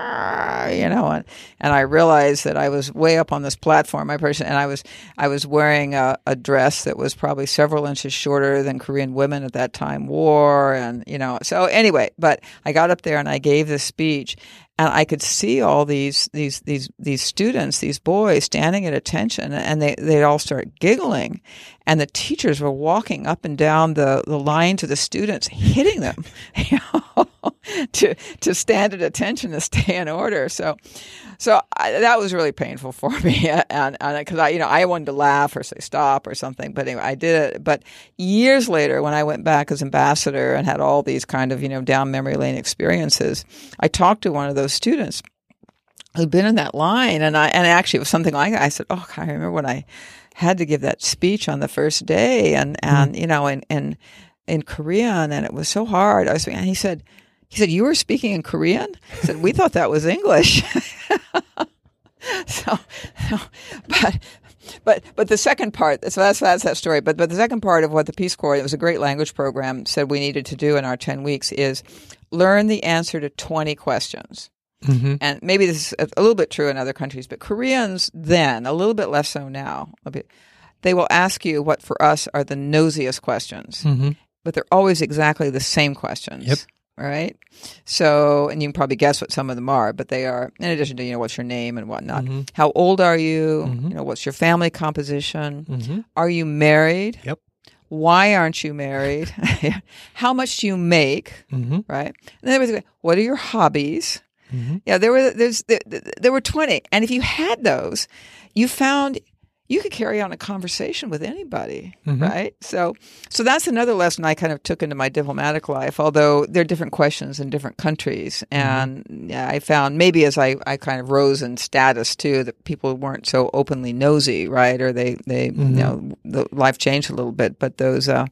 Ah, you know and, and i realized that i was way up on this platform. My person and i was i was wearing a, a dress that was probably several inches shorter than korean women at that time wore and you know so anyway but i got up there and i gave this speech and I could see all these these these these students, these boys standing at attention, and they they'd all start giggling, and the teachers were walking up and down the the line to the students, hitting them, you know, to to stand at attention to stay in order. So, so I, that was really painful for me, and because I you know I wanted to laugh or say stop or something, but anyway I did it. But years later, when I went back as ambassador and had all these kind of you know down memory lane experiences, I talked to one of those students who'd been in that line, and I and actually it was something like. I said, "Oh, I remember when I had to give that speech on the first day, and mm-hmm. and you know, in in in Korean, and it was so hard." I was, and he said, he said, "You were speaking in Korean." I said, "We thought that was English." so, so, but but but the second part so that's that's that story but but the second part of what the peace corps it was a great language program said we needed to do in our 10 weeks is learn the answer to 20 questions
Mm-hmm.
and maybe this is a little bit true in other countries, but Koreans then, a little bit less so now, they will ask you what for us are the nosiest questions,
Mm-hmm.
but they're always exactly the same questions.
Yep.
Right. So, and you can probably guess what some of them are, but they are, in addition to, you know, what's your name and whatnot.
Mhm.
How old are you?
Mhm.
You know, what's your family composition?
Mm-hmm.
Are you married?
Yep.
Why aren't you married? How much do you make?
Mm-hmm.
Right. And then what are your hobbies?
Mm-hmm.
Yeah, there were there's there, there were twenty, and if you had those, you found you could carry on a conversation with anybody,
Mhm.
right? So, so that's another lesson I kind of took into my diplomatic life. Although there are different questions in different countries, and yeah, I found maybe as I, I kind of rose in status too, that people weren't so openly nosy, right? Or they they you know the life changed a little bit, but those. uh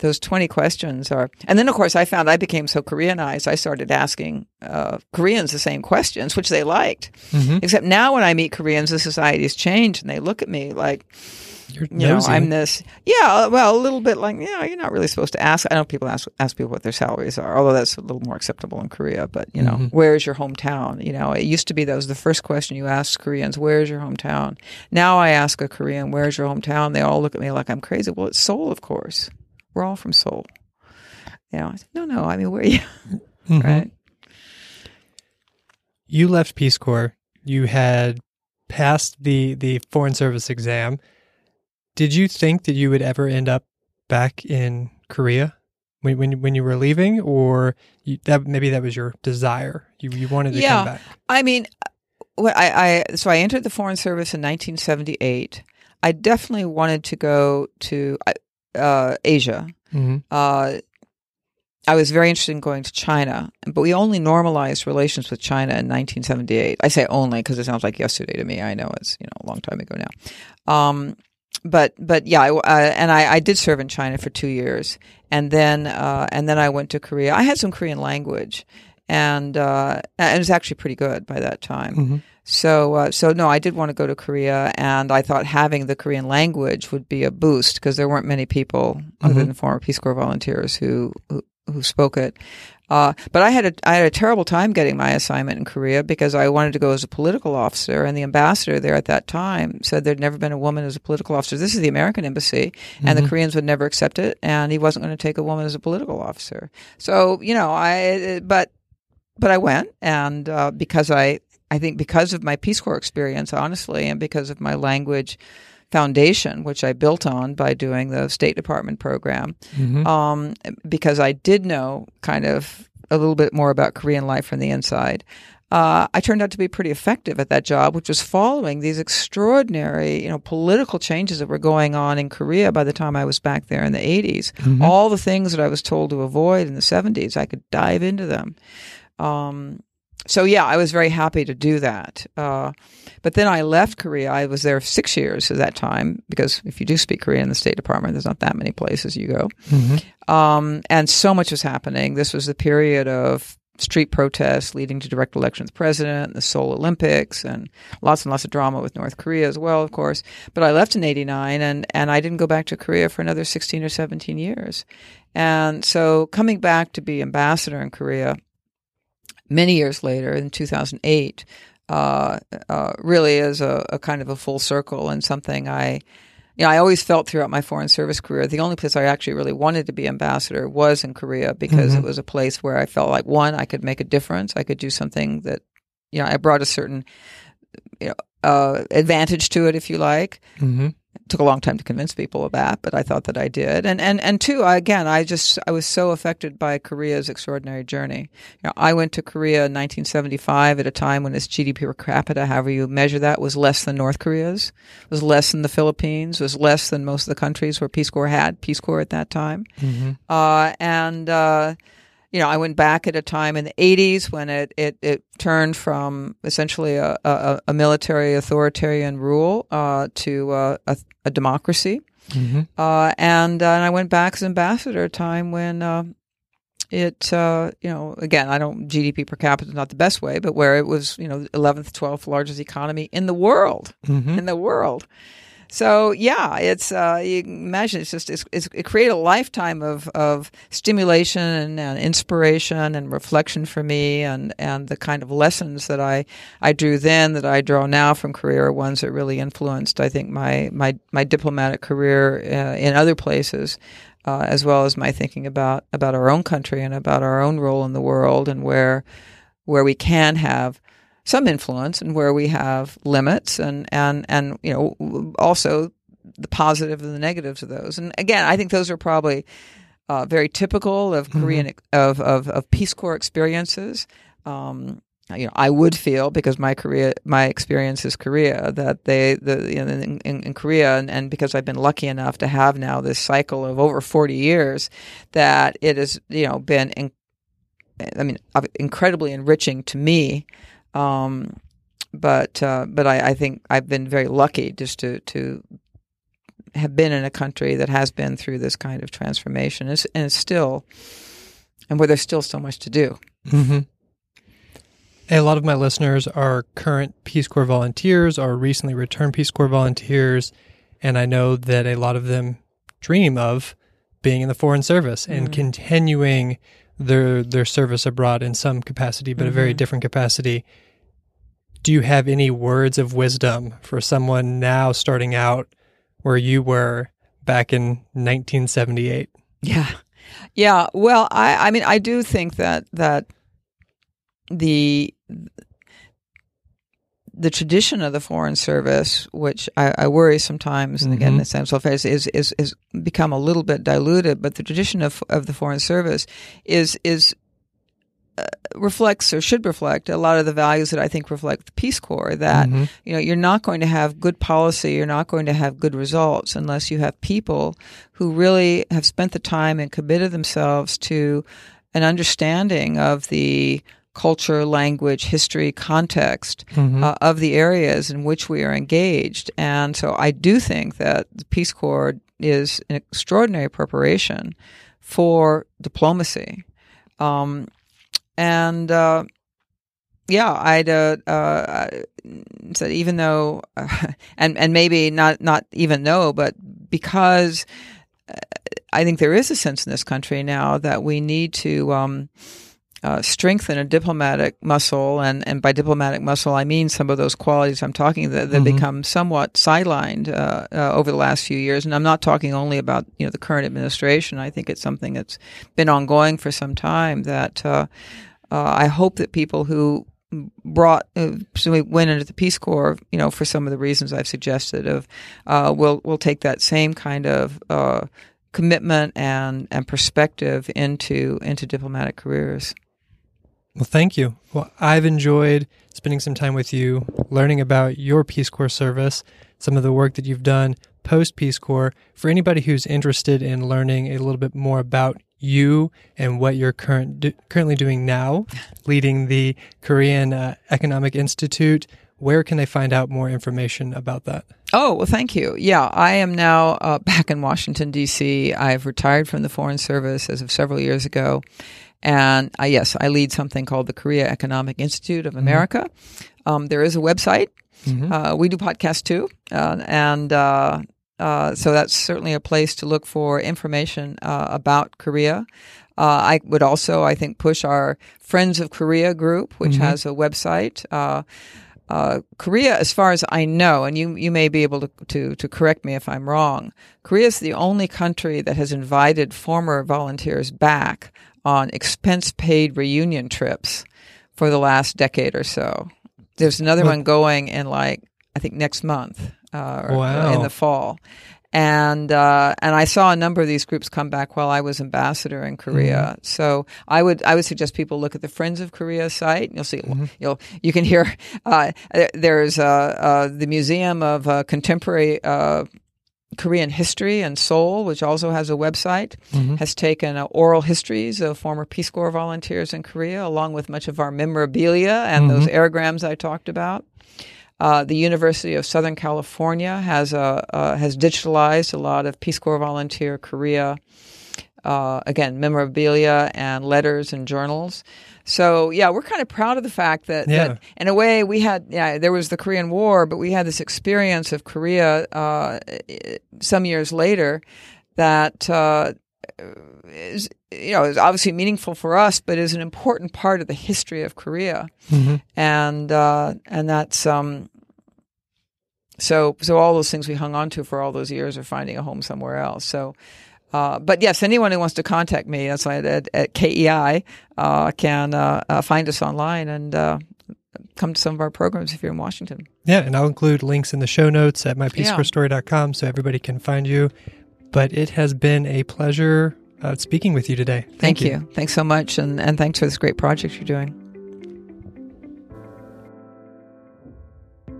those 20 questions are and then of course i found i became so koreanized i started asking uh, koreans the same questions which they liked.
Mm-hmm.
except now when i meet koreans the society's changed and they look at me like you know i'm this yeah well a little bit like yeah you're not really supposed to ask i know people ask ask people what their salaries are although that's a little more acceptable in korea but you know
Mhm.
where's your hometown? You know it used to be that was the first question you asked koreans where's your hometown? Now i ask a korean where's your hometown? They all look at me like i'm crazy. Well it's seoul of course we're all from seoul you know I said, no no i mean where are you
Mhm.
right
You left Peace Corps. You had passed the the Foreign Service exam. Did you think that you would ever end up back in Korea when when when you were leaving, or you, that maybe that was your desire? You you wanted to
Yeah.
come back.
I mean, well, I, I so I entered the Foreign Service in 1978. I definitely wanted to go to uh, Asia.
Mm-hmm.
Uh, I was very interested in going to China, but we only normalized relations with China in 1978. I say only because it sounds like yesterday to me. I know it's you know a long time ago now. Um, but but yeah, I, uh, and I, I did serve in China for two years, and then uh, and then I went to Korea. I had some Korean language, and uh, and it was actually pretty good by that time.
Mm-hmm.
So, uh, so no, I did want to go to Korea, and I thought having the Korean language would be a boost because there weren't many people other
Mhm.
than former Peace Corps volunteers who who, who spoke it. Uh, but I had a I had a terrible time getting my assignment in Korea because I wanted to go as a political officer, and the ambassador there at that time said there'd never been a woman as a political officer. This is the American embassy, and the
Mhm.
Koreans would never accept it, and he wasn't going to take a woman as a political officer. So you know, I but but I went, and uh, because I I think because of my Peace Corps experience, honestly, and because of my language foundation, which I built on by doing the State Department program,
Mm-hmm.
um, because I did know kind of a little bit more about Korean life from the inside. Uh, I turned out to be pretty effective at that job, which was following these extraordinary, you know, political changes that were going on in Korea by the time I was back there in the 80s.
Mhm.
All the things that I was told to avoid in the 70s, I could dive into them. Um, so yeah, I was very happy to do that. Uh, but then I left Korea. I was there six years at that time because if you do speak Korean in the State Department, there's not that many places you go.
Mm-hmm.
Um, and so much was happening. This was the period of street protests leading to direct election of the president, the Seoul Olympics, and lots and lots of drama with North Korea as well, of course. But I left in '89, and and I didn't go back to Korea for another 16 or 17 years. And so coming back to be ambassador in Korea many years later in 2008 uh, uh, really is a, a kind of a full circle and something I you know, I always felt throughout my foreign service career, the only place I actually really wanted to be ambassador was in Korea because
Mhm.
it was a place where I felt like one, I could make a difference. I could do something that, you know, I brought a certain, you know, uh, advantage to it, if you like.
Mm-hmm.
It took a long time to convince people of that, but I thought that I did. And and and two, I, again, I just I was so affected by Korea's extraordinary journey. You know, I went to Korea in 1975 at a time when its GDP per capita, however you measure that, was less than North Korea's, was less than the Philippines, was less than most of the countries where Peace Corps had Peace Corps at that time.
Mm-hmm.
Uh, and uh, you know, I went back at a time in the 80s when it, it, it turned from essentially a, a, a military authoritarian rule uh, to uh, a, a democracy.
Mm-hmm.
Uh, and, uh, and I went back as ambassador at a time when uh, it, uh, you know, again, I don't, GDP per capita is not the best way, but where it was, you know, 11th, 12th largest economy in the world
Mm-hmm.
in the world. So yeah, it's uh, you imagine it's just it's, it's, it created a lifetime of, of stimulation and, and inspiration and reflection for me, and, and the kind of lessons that I I drew then that I draw now from Korea are ones that really influenced I think my my my diplomatic career uh, in other places. Uh, as well as my thinking about about our own country and about our own role in the world and where where we can have some influence and where we have limits and and and you know also the positive and the negatives of those. And again, I think those are probably uh, very typical of
Mm-hmm.
Korean of, of of Peace Corps experiences. Um, you know, I would feel because my Korea, my experience is Korea, that they, the you know, in, in, in Korea, and, and because I've been lucky enough to have now this cycle of over forty years, that it has you know been, in, I mean, incredibly enriching to me. Um, but uh, but I, I think I've been very lucky just to to have been in a country that has been through this kind of transformation, and it's, and it's still, and where there's still so much to do.
hmm A lot of my listeners are current Peace Corps volunteers or recently returned Peace Corps volunteers, and I know that a lot of them dream of being in the foreign service and continuing their their service abroad in some capacity, but a very mm-hmm. different capacity. Do you have any words of wisdom for someone now starting out where you were back in 1978?
Yeah, yeah. Well, I I mean I do think that that the the tradition of the foreign service, which I, I worry sometimes, and again,
Mhm.
the sense of is is is become a little bit diluted. But the tradition of of the foreign service is is uh, reflects or should reflect a lot of the values that I think reflect the Peace Corps. That
Mhm.
you know you're not going to have good policy, you're not going to have good results unless you have people who really have spent the time and committed themselves to an understanding of the culture, language, history, context
Mhm.
uh, of the areas in which we are engaged. And so I do think that the Peace Corps is an extraordinary preparation for diplomacy. Um, and uh, yeah, I'd uh, uh, said even though, and and maybe not not even though, but because uh, I think there is a sense in this country now that we need to. Um, uh, strengthen a diplomatic muscle, and, and by diplomatic muscle, I mean some of those qualities I'm talking that, that
Mhm.
become somewhat sidelined uh, uh, over the last few years. And I'm not talking only about you know the current administration. I think it's something that's been ongoing for some time. That uh, uh, I hope that people who brought uh, went into the Peace Corps, you know, for some of the reasons I've suggested, of uh, will will take that same kind of uh, commitment and and perspective into into diplomatic careers.
Well, thank you. Well, I've enjoyed spending some time with you, learning about your Peace Corps service, some of the work that you've done post Peace Corps. For anybody who's interested in learning a little bit more about you and what you're current do, currently doing now, leading the Korean uh, Economic Institute, where can they find out more information about that?
Oh, well, thank you. Yeah, I am now uh, back in Washington, D.C. I've retired from the Foreign Service as of several years ago. And uh, yes, I lead something called the Korea Economic Institute of America. Um, there is a website.
Mhm.
Uh, we do podcasts too. Uh, and uh, uh, so that's certainly a place to look for information uh, about Korea. Uh, I would also, I think, push our Friends of Korea group, which
Mhm.
has a website. Uh, uh, Korea, as far as I know, and you you may be able to, to to correct me if I'm wrong. Korea is the only country that has invited former volunteers back on expense paid reunion trips for the last decade or so. There's another
Well-
one going in like I think next month uh, or
Wow.
in the fall. And uh, and I saw a number of these groups come back while I was ambassador in Korea. So I would I would suggest people look at the Friends of Korea site. You'll see you'll you can hear uh, there's uh, uh, the Museum of uh, Contemporary uh, Korean History and Seoul, which also has a website, has taken uh, oral histories of former Peace Corps volunteers in Korea, along with much of our memorabilia and those airgrams I talked about. Uh, the University of Southern California has a uh, has digitalized a lot of Peace Corps volunteer Korea. Uh, again, memorabilia and letters and journals. So yeah, we're kind of proud of the fact that,
Yeah.
that in a way we had yeah there was the Korean War, but we had this experience of Korea uh, some years later that uh, is you know is obviously meaningful for us, but is an important part of the history of Korea, and uh, and that's um. So, so all those things we hung on to for all those years are finding a home somewhere else. So, uh, but yes, anyone who wants to contact me, that's why at, at KEI, uh, can uh, uh, find us online and uh, come to some of our programs if you're in Washington.
Yeah, and I'll include links in the show notes at mypeacecorpsstory.com so everybody can find you. But it has been a pleasure uh, speaking with you today.
Thank, you. Thanks so much, and, and thanks for this great project you're doing.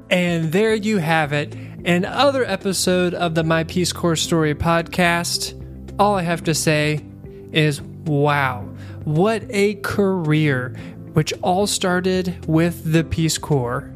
And there you have it, another episode of the My Peace Corps Story podcast. All I have to say is wow, what a career, which all started with the Peace Corps.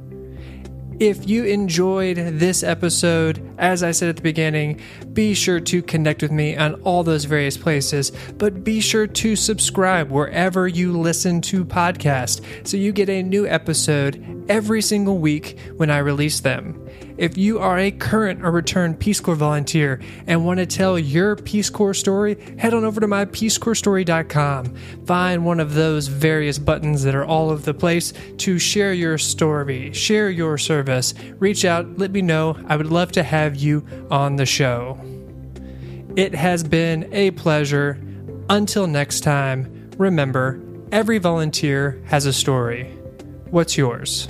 If you enjoyed this episode, as I said at the beginning, be sure to connect with me on all those various places, but be sure to subscribe wherever you listen to podcasts so you get a new episode every single week when I release them. If you are a current or returned Peace Corps volunteer and want to tell your Peace Corps story, head on over to mypeacecorpsstory.com. Find one of those various buttons that are all over the place to share your story, share your service. Reach out, let me know. I would love to have you on the show. It has been a pleasure. Until next time, remember every volunteer has a story. What's yours?